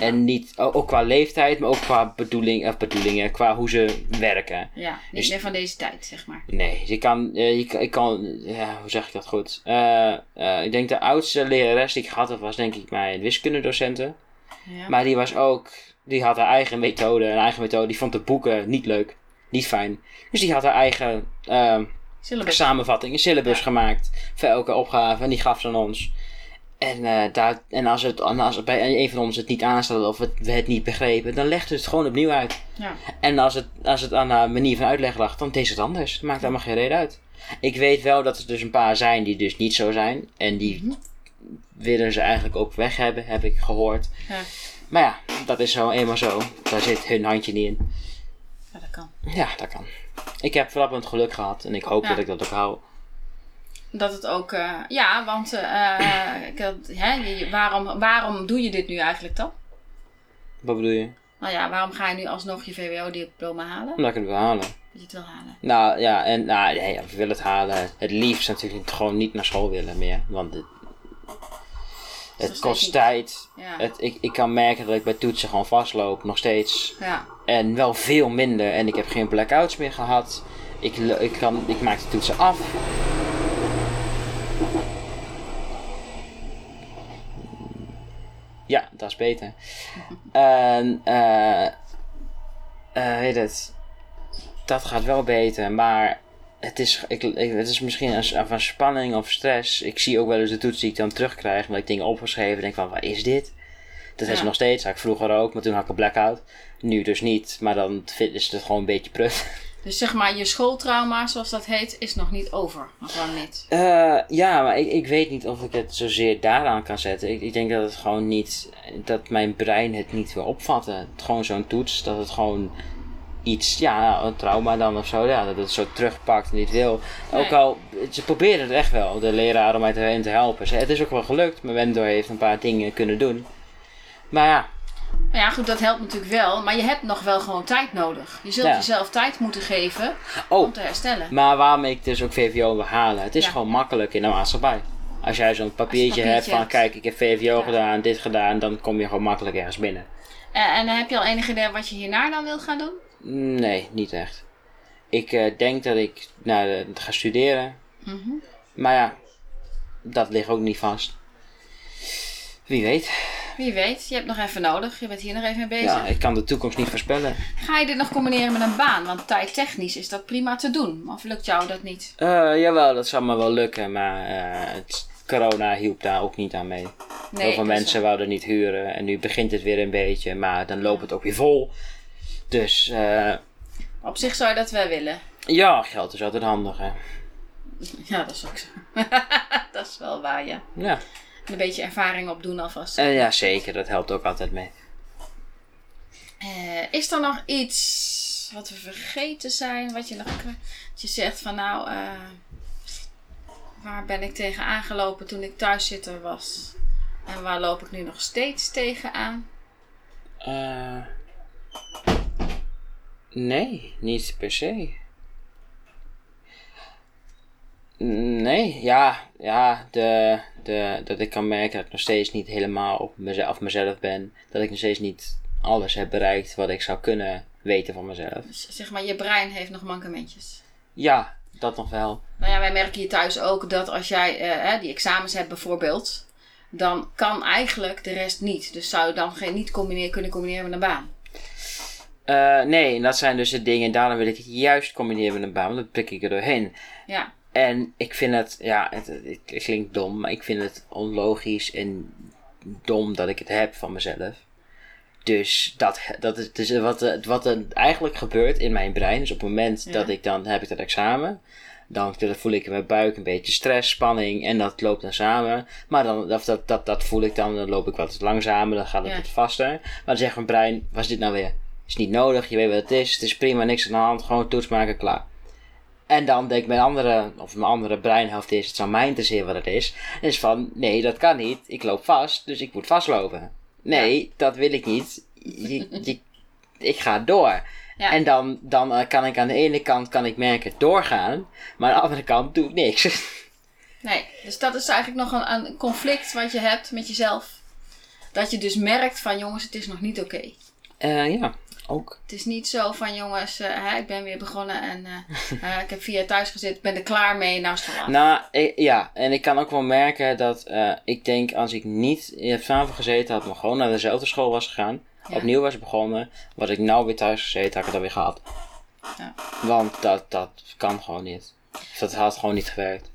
En niet, ook qua leeftijd, maar ook qua bedoeling, of bedoelingen, qua hoe ze werken. Ja, niet Dus- meer van deze tijd, zeg maar. Nee, je kan, eh, je, ik kan, ja, hoe zeg ik dat goed? Eh, eh, ik denk de oudste lerares die ik gehad heb, was denk ik mijn wiskundedocenten. Ja. Maar die was ook, die had haar eigen methode, een eigen methode. Die vond de boeken niet leuk, niet fijn. Dus die had haar eigen ehm, Syllabus. samenvatting, een syllabus Ja. gemaakt voor elke opgave en die gaf ze aan ons. En, eh, daar, en als, het, als het bij een van ons het niet aanstelde of het, we het niet begrepen, dan legde ze het gewoon opnieuw uit. Ja. En als het, als het aan haar manier van uitleg lag, dan deed ze het anders. Het maakt helemaal geen reden uit. Ik weet wel dat er dus een paar zijn die dus niet zo zijn. En die Mhm. willen ze eigenlijk ook weg hebben, heb ik gehoord. Ja. Maar ja, dat is zo eenmaal zo. Daar zit hun handje niet in. ja, dat kan. Ja, dat kan. Ik heb verrappend geluk gehad en ik hoop Ja. dat ik dat ook hou. Dat het ook, eh, ja, want eh, eh, ik hè, waarom, waarom doe je dit nu eigenlijk dan? Wat bedoel je? Nou ja, waarom ga je nu alsnog je VWO-diploma halen? Omdat ik het wil halen. Dat je het wil halen. Nou ja, en nou, ja, we willen het halen. Het liefst natuurlijk gewoon niet naar school willen meer. Want het, kost niet. tijd. Ja. Het, ik, ik kan merken dat ik bij toetsen gewoon vastloop, nog steeds. Ja. En wel veel minder. En ik heb geen blackouts meer gehad. Ik, ik, kan, ik maak de toetsen af. Ja, dat is beter. En, eh eh, weet het. Dat gaat wel beter, maar het is, ik, ik- het is misschien een, van spanning of stress. Ik zie ook wel eens de toets die ik dan terugkrijg, omdat ik dingen opgeschreven denk van, wat is dit? Dat is nog steeds, had ik vroeger ook, maar toen had ik een blackout. Nu dus niet, maar dan vind- is het gewoon een beetje prut. Dus zeg maar, je schooltrauma, zoals dat heet, is nog niet over. Nog lang niet. Eh, ja, maar ik, ik weet niet of ik het zozeer daaraan kan zetten. Ik, ik denk dat het gewoon niet, dat mijn brein het niet wil opvatten. Het gewoon zo'n toets, dat het gewoon iets, ja, een trauma dan of zo, ja, dat het zo terugpakt en niet wil. Ook al, ze proberen het echt wel, de leraar om mij te, te helpen. Het is ook wel gelukt, mijn mentor heeft een paar dingen kunnen doen. Maar ja, Ja, goed, dat helpt natuurlijk wel. Maar je hebt nog wel gewoon tijd nodig. Je zult Ja. jezelf tijd moeten geven oh, om te herstellen. maar waarom ik dus ook VVO wil halen, het is Ja. gewoon makkelijk in de maatschappij. Als jij zo'n papiertje, hebt van hebt. kijk, ik heb VVO Ja. gedaan, dit gedaan, dan kom je gewoon makkelijk ergens binnen. En, en heb je al enig idee wat je hierna dan wil gaan doen? Nee, niet echt. Ik eh, denk dat ik de, ga studeren. Mhm. Maar ja, dat ligt ook niet vast. Wie weet. Wie weet, je hebt nog even nodig. Je bent hier nog even mee bezig. Ja, ik kan de toekomst niet voorspellen. Ga je dit nog combineren met een baan? Want tijdtechnisch is dat prima te doen. Of lukt jou dat niet? Eh, jawel, dat zal me wel lukken. Maar eh, het, corona hielp daar ook niet aan mee. Nee, Heel veel mensen wouden niet huren. En nu begint het weer een beetje. Maar dan loopt het ook weer vol. Dus eh, Op zich zou je dat wel willen. Ja, geld is altijd handig, hè. Ja, dat is ook zo. (laughs) dat is wel waar, ja. Ja. Een beetje ervaring opdoen alvast. Eh, ja, zeker. Dat helpt ook altijd mee. Eh, is er nog iets wat we vergeten zijn? Wat je nog je zegt van nou, eh, waar ben ik tegen aangelopen toen ik thuiszitter was? En waar loop ik nu nog steeds tegen aan? Nee, niet per se. Nee, ja, ja de, de, dat ik kan merken dat ik nog steeds niet helemaal op mezelf, mezelf ben. Dat ik nog steeds niet alles heb bereikt wat ik zou kunnen weten van mezelf. Dus zeg maar, je brein heeft nog mankementjes. Ja, dat nog wel. Nou ja, wij merken hier thuis ook dat als jij eh, die examens hebt bijvoorbeeld, dan kan eigenlijk de rest niet. Dus zou je dan geen, niet combineren, kunnen combineren met een baan. Uh, nee, en dat zijn dus de dingen. Daarom wil ik het juist combineren met een baan. Want dan prik ik er doorheen. Ja. En ik vind het, ja, het, het, het, klinkt dom, maar ik vind het onlogisch en dom dat ik het heb van mezelf. Dus dat, dat is dus wat, wat er eigenlijk gebeurt in mijn brein. Dus op het moment Ja. dat ik dan heb ik dat examen, dan voel ik in mijn buik een beetje stress, spanning en dat loopt dan samen. Maar dan, dat, dat, dat, dat voel ik dan, dan loop ik wat langzamer, dan gaat het Ja. wat vaster. Maar dan zegt mijn brein, was dit nou weer? Is niet nodig, je weet wat het is, het is prima, niks aan de hand, gewoon toets maken, klaar. En dan denkt mijn andere, of mijn andere breinhelft is, het zou mij interesseren wat het is. En is van, nee, dat kan niet. Ik loop vast, dus ik moet vastlopen. Nee, dat wil ik niet. Je- je- ik ga door. Ja. En dan, dan eh, kan ik aan de ene kant kan ik merken doorgaan, maar aan de andere kant doe ik niks. (laughs) Nee, dus dat is eigenlijk nog een, een conflict wat je hebt met jezelf. Dat je dus merkt van jongens, het is nog niet oké. Eh, ja, ook. Het is niet zo van jongens, eh, hè, ik ben weer begonnen en eh, (laughs) eh, ik heb vier jaar thuis gezeten, ben er klaar mee, nou is. Nou, ja, en ik kan ook wel merken dat ik denk als ik niet in het gezeten had, maar gewoon naar dezelfde school was gegaan, Ja. opnieuw was begonnen, was ik nou weer thuis gezeten, had ik het alweer gehad. Ja. Want dat, dat kan gewoon niet. Dat had gewoon niet gewerkt.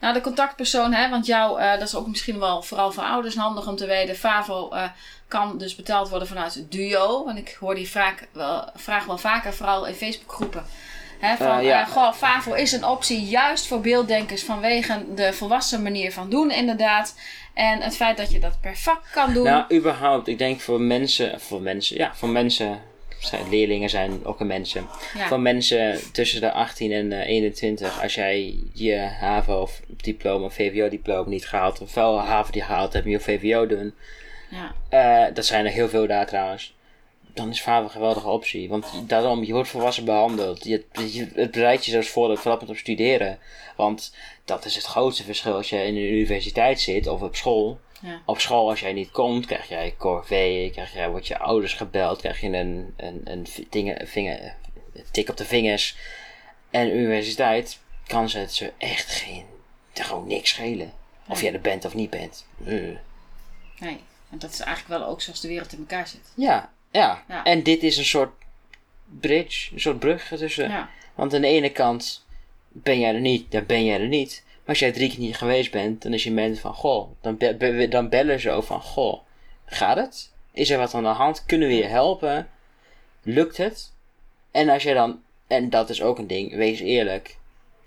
Nou, de contactpersoon, hè, want jou, eh, dat is ook misschien wel vooral voor ouders handig om te weten. Favo eh, kan dus betaald worden vanuit Duo. Want ik hoor die vraag wel, vraag wel vaker, vooral in Facebookgroepen. Hè, van, Eh, ja. goh, Favo is een optie juist voor beelddenkers vanwege de volwassen manier van doen, inderdaad. En het feit dat je dat per vak kan doen. Nou, überhaupt, ik denk voor mensen, voor mensen, ja, voor mensen, zijn, leerlingen zijn ook een mensen. ja. Voor mensen tussen de 18 en eh, 21, als jij je HAVO of diploma VWO diploma niet gehaald, of wel HAVO die gehaald moet je VWO doen. ja. Eh, dat zijn er heel veel daar trouwens. Dan is VAVO een geweldige optie. Want daarom, je wordt volwassen behandeld. Je, je, het bereidt je zelfs voor dat met op studeren. Want dat is het grootste verschil als je in een universiteit zit of op school. Ja. Op school, als jij niet komt, krijg jij corvée, krijg jij, wordt je ouders gebeld, krijg je een, een, een, vinger, een tik op de vingers. En universiteit kan ze het ze echt geen, gewoon niks schelen. Of jij er bent of niet bent. Eh. Nee. En dat is eigenlijk wel ook zoals de wereld in elkaar zit. Ja, ja, Ja. En dit is een soort bridge, een soort brug ertussen. Ja. Want aan de ene kant ben jij er niet, dan ben jij er niet. Maar als jij drie keer niet geweest bent, dan is je moment van, goh, dan, be- be- dan bellen ze ook van, goh, gaat het? Is er wat aan de hand? Kunnen we je helpen? Lukt het? En als jij dan, en dat is ook een ding, wees eerlijk.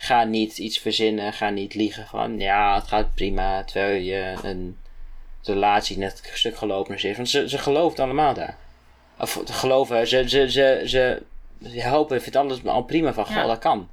Ga niet iets verzinnen, ga niet liegen van, ja, het gaat prima, terwijl je een relatie net een stuk gelopen is. Want ze, ze gelooft allemaal daar. Of geloven, ze, ze, ze, ze, ze helpen, vindt alles al prima van, goh, Ja. dat kan.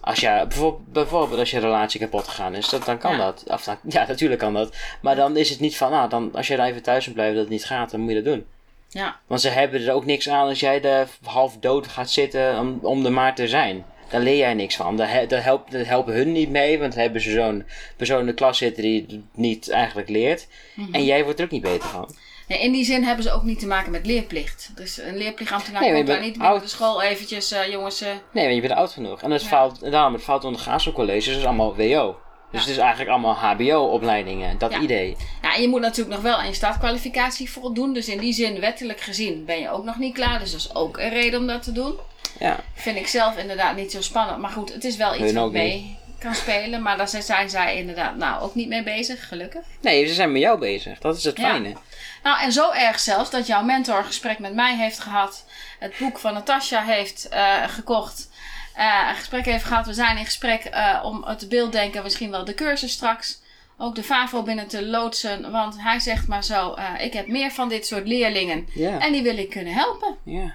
Als je, bijvoorbeeld, bijvoorbeeld als je relatie kapot gegaan is, dat, dan kan Ja. dat. Of dan, (laughs) ja, natuurlijk kan dat. Maar dan is het niet van, nou, dan, als je dan even thuis moet blijven dat het niet gaat, dan moet je dat doen. Ja. Want ze hebben er ook niks aan als jij er half dood gaat zitten om, om er maar te zijn. Daar leer jij niks van. Daar, daar, helpt, daar helpen hun niet mee, want dan hebben ze zo'n persoon in de klas zitten die het niet eigenlijk leert. Mhm. En jij wordt er ook niet beter van. Nee, in die zin hebben ze ook niet te maken met leerplicht. Dus een leerplichtambtenaar Nee, komt daar niet binnen oud. de school eventjes, eh, jongens. eh, Nee, want je bent oud genoeg. En dat Ja. valt, daarom, het valt onder Gaasel College, dus allemaal WO. Dus het is eigenlijk allemaal HBO-opleidingen, dat Ja. idee. Ja, en je moet natuurlijk nog wel aan je startkwalificatie voldoen. Dus in die zin, wettelijk gezien, ben je ook nog niet klaar. Dus dat is ook een reden om dat te doen. Ja. Vind ik zelf inderdaad niet zo spannend. Maar goed, het is wel iets wat mee kan spelen. Maar daar zijn zij inderdaad nou ook niet mee bezig, gelukkig. Nee, ze zijn met jou bezig. Dat is het Ja. fijne. Nou, en zo erg zelfs dat jouw mentor een gesprek met mij heeft gehad. Het boek van Natasja heeft eh, gekocht. eh, een gesprek heeft gehad. We zijn in gesprek eh, om het beelddenken, misschien wel de cursus straks. Ook de FAVO binnen te loodsen. Want hij zegt maar zo, ik heb meer van dit soort leerlingen. En die wil ik kunnen helpen. Ja.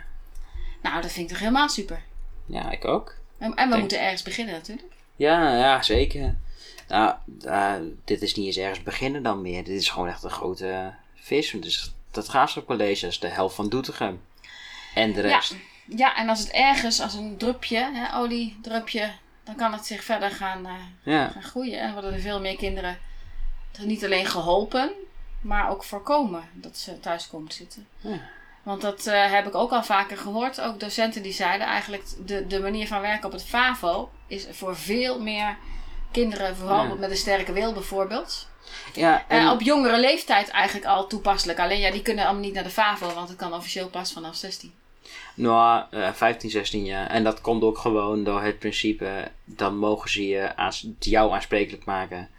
Nou, dat vind ik toch helemaal super. Ja, ik ook. En, en we Denk- moeten ergens beginnen natuurlijk. Ja, ja, zeker. Nou, eh, dit is niet eens ergens beginnen dan meer. Dit is gewoon echt een grote vis. Dus dat Graafschap College is de helft van Doetinchem. En de rest. ja, en als het ergens als een drupje, hè, oliedrupje, dan kan het zich verder gaan, eh, Ja. gaan groeien. En worden er veel meer kinderen er niet alleen geholpen, maar ook voorkomen dat ze thuis komen te zitten. Ja. Want dat eh, heb ik ook al vaker gehoord. Ook docenten die zeiden eigenlijk de, de manier van werken op het FAVO is voor veel meer kinderen, vooral Ja. met een sterke wil bijvoorbeeld. Ja, En en, op jongere leeftijd eigenlijk al toepasselijk. Alleen ja, die kunnen allemaal niet naar de FAVO, want het kan officieel pas vanaf 16. nou, eh, 15, 16 jaar. En dat komt ook gewoon door het principe, dan mogen ze je aans- jou aansprekelijk maken.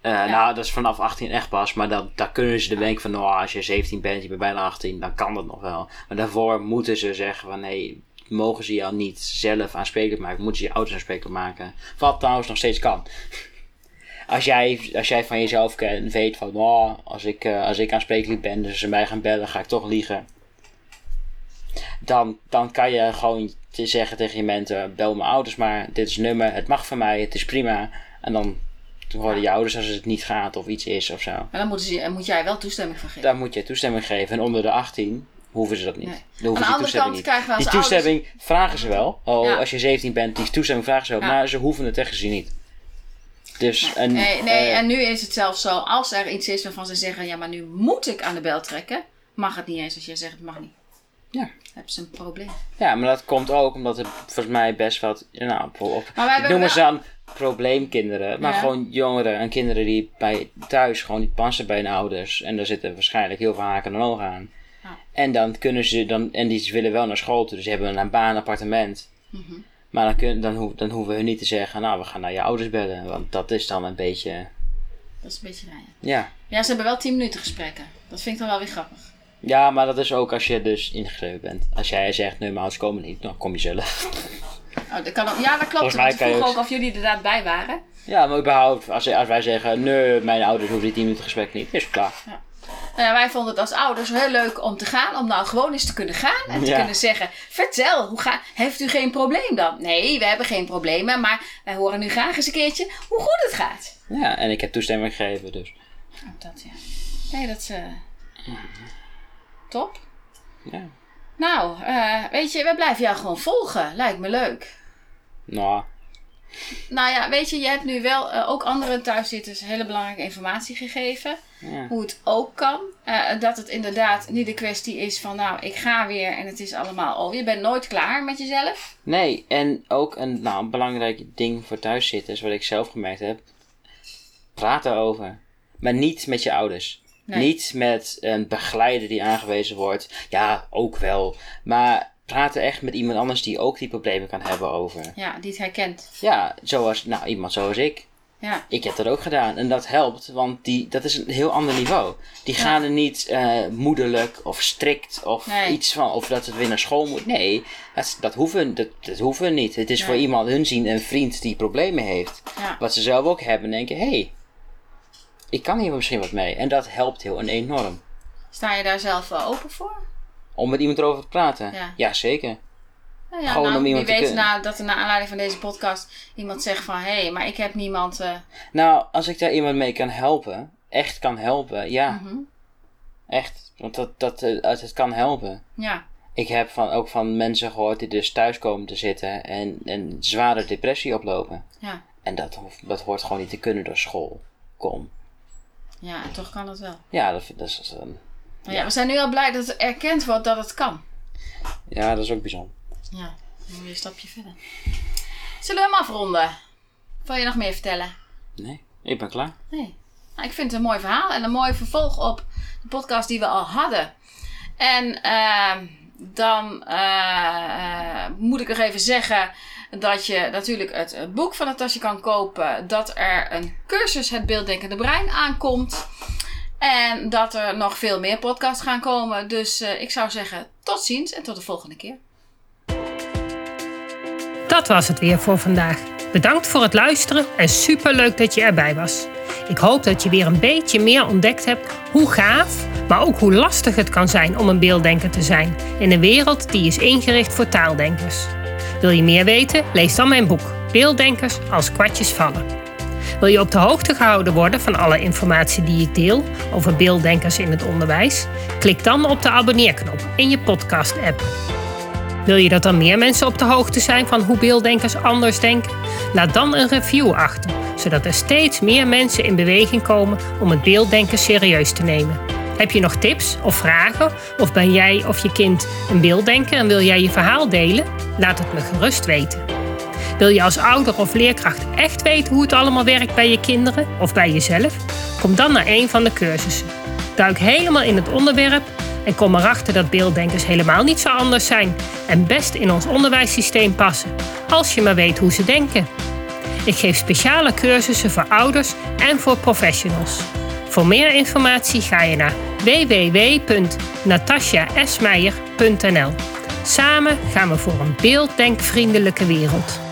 Eh, Nou, dat is vanaf 18 echt pas, maar dat, daar kunnen ze de denken van, nou, als je 17 bent, je bent bijna 18, dan kan dat nog wel. Maar daarvoor moeten ze zeggen van, nee, mogen ze jou niet zelf aansprekelijk maken, moeten ze je ouders aansprekelijk maken. Wat trouwens nog steeds kan. (laughs) Als jij, als jij van jezelf weet van, oh, als, ik, eh, als ik aansprekelijk ben, dus ze mij gaan bellen, ga ik toch liegen. Dan, dan kan je gewoon te zeggen tegen je mensen, bel mijn ouders maar, dit is het nummer, het mag van mij, het is prima. En dan horen je ouders als het niet gaat of iets is of zo. Maar dan moeten ze, moet jij wel toestemming van geven. Daar moet je toestemming geven. En onder de 18 hoeven ze dat niet. Nee. Dan hoeven Aan de andere toestemming kant niet. krijgen we als Die ouders- toestemming vragen ze wel. Oh, Ja. als je 17 bent, die toestemming vragen ze wel. Ja. Maar ze hoeven het tegen ze niet. Dus, en, Nee, nee eh, en nu is het zelfs zo, als er iets is waarvan ze zeggen, ja, maar nu moet ik aan de bel trekken, mag het niet eens als jij zegt het mag niet. Ja. Hebben ze een probleem. Ja, maar dat komt ook omdat er volgens mij best wat... Nou, op, Maar noem ze dan probleemkinderen. Maar Ja. gewoon jongeren en kinderen die bij thuis gewoon niet passen bij hun ouders. En daar zitten waarschijnlijk heel veel haken en ogen aan. Ja. En dan kunnen ze... Dan, en die willen wel naar school toe. Dus ze hebben een baan, een appartement. Mhm. Maar dan, kun, dan, hoef, dan hoeven hun niet te zeggen... Nou, we gaan naar je ouders bellen. Want dat is dan een beetje... Dat is een beetje rijden. Ja. Ja, ze hebben wel 10 minuten gesprekken. Dat vind ik dan wel weer grappig. Ja, maar dat is ook als je dus ingeschreven bent. Als jij zegt, nee, mijn ouders komen niet. Dan kom je zelf. Oh, dat kan ook, ja, dat klopt. Ik vroeg ook- of jullie er inderdaad bij waren. Ja, maar überhaupt, als, als wij zeggen, nee, mijn ouders hoeven die 10 minuten gesprek niet, is het klaar. Nou ja, wij vonden het als ouders heel leuk om te gaan. Om nou gewoon eens te kunnen gaan. En te Ja. kunnen zeggen, vertel, hoe ga, heeft u geen probleem dan? Nee, we hebben geen problemen. Maar wij horen nu graag eens een keertje hoe goed het gaat. Ja, en ik heb toestemming gegeven, dus. Oh, dat ja. Nee, dat is eh, top. Ja. Nou, eh, weet je, we blijven jou gewoon volgen. Lijkt me leuk. Nou, Nou ja, weet je, je hebt nu wel eh, ook andere thuiszitters hele belangrijke informatie gegeven. ja. Hoe het ook kan. Eh, dat het inderdaad niet de kwestie is van, nou, ik ga weer en het is allemaal, oh, je bent nooit klaar met jezelf. Nee, en ook een, nou, een belangrijk ding voor thuiszitters, wat ik zelf gemerkt heb. Praat erover. Maar niet met je ouders. Nee. Niet met een begeleider die aangewezen wordt. Ja, ook wel. Maar praat er echt met iemand anders die ook die problemen kan hebben over. Ja, die het herkent. Ja, zoals, nou, iemand zoals ik. Ja, Ik heb dat ook gedaan en dat helpt, want die, dat is een heel ander niveau. Die Ja. gaan er niet eh, moederlijk of strikt of Nee. iets van, of dat het weer naar school moet. Nee, dat, dat, hoeven, dat, dat hoeven niet. Het is Nee. voor iemand, hun zien een vriend die problemen heeft. ja. Wat ze zelf ook hebben en denken, hé, hey, ik kan hier misschien wat mee. En dat helpt heel enorm. Sta je daar zelf wel open voor? Om met iemand erover te praten. Ja. zeker. Nou ja, Gewoon nou, om iemand wie te weet na, dat er naar aanleiding van deze podcast iemand zegt van... Hé, hey, maar ik heb niemand... eh, Nou, als ik daar iemand mee kan helpen, echt kan helpen, ja, mhm. echt. Want dat, dat, eh, het kan helpen. Ja, Ik heb van, ook van mensen gehoord die dus thuis komen te zitten en een zware depressie oplopen. ja. En dat, dat hoort gewoon niet te kunnen door school. Kom. Ja, en toch kan het wel. Ja, dat, dat is, Maar ja, we zijn nu al blij dat het erkend wordt dat het kan. ja, dat is ook bijzonder. Ja, dan moet je een stapje verder. Zullen we hem afronden? Wil je nog meer vertellen? Nee, ik ben klaar. Nee. Nou, ik vind het een mooi verhaal en een mooi vervolg op de podcast die we al hadden. En ehm, dan eh, eh, moet ik nog even zeggen dat je natuurlijk het eh, boek van Natasja kan kopen. Dat er een cursus Het Beelddenkende Brein aankomt. En dat er nog veel meer podcasts gaan komen. Dus eh, ik zou zeggen tot ziens en tot de volgende keer. Dat was het weer voor vandaag. Bedankt voor het luisteren en superleuk dat je erbij was. Ik hoop dat je weer een beetje meer ontdekt hebt hoe gaaf, maar ook hoe lastig het kan zijn om een beelddenker te zijn in een wereld die is ingericht voor taaldenkers. Wil je meer weten? Lees dan mijn boek Beelddenkers als kwartjes vallen. Wil je op de hoogte gehouden worden van alle informatie die ik deel over beelddenkers in het onderwijs? Klik dan op de abonneerknop in je podcast-app. Wil je dat dan meer mensen op de hoogte zijn van hoe beelddenkers anders denken? Laat dan een review achter, zodat er steeds meer mensen in beweging komen om het beelddenken serieus te nemen. Heb je nog tips of vragen? Of ben jij of je kind een beelddenker en wil jij je verhaal delen? Laat het me gerust weten. Wil je als ouder of leerkracht echt weten hoe het allemaal werkt bij je kinderen of bij jezelf? Kom dan naar een van de cursussen. Duik helemaal in het onderwerp en kom erachter dat beelddenkers helemaal niet zo anders zijn en best in ons onderwijssysteem passen, als je maar weet hoe ze denken. Ik geef speciale cursussen voor ouders en voor professionals. Voor meer informatie ga je naar www.natasjaesmeijer.nl. Samen gaan we voor een beelddenkvriendelijke wereld.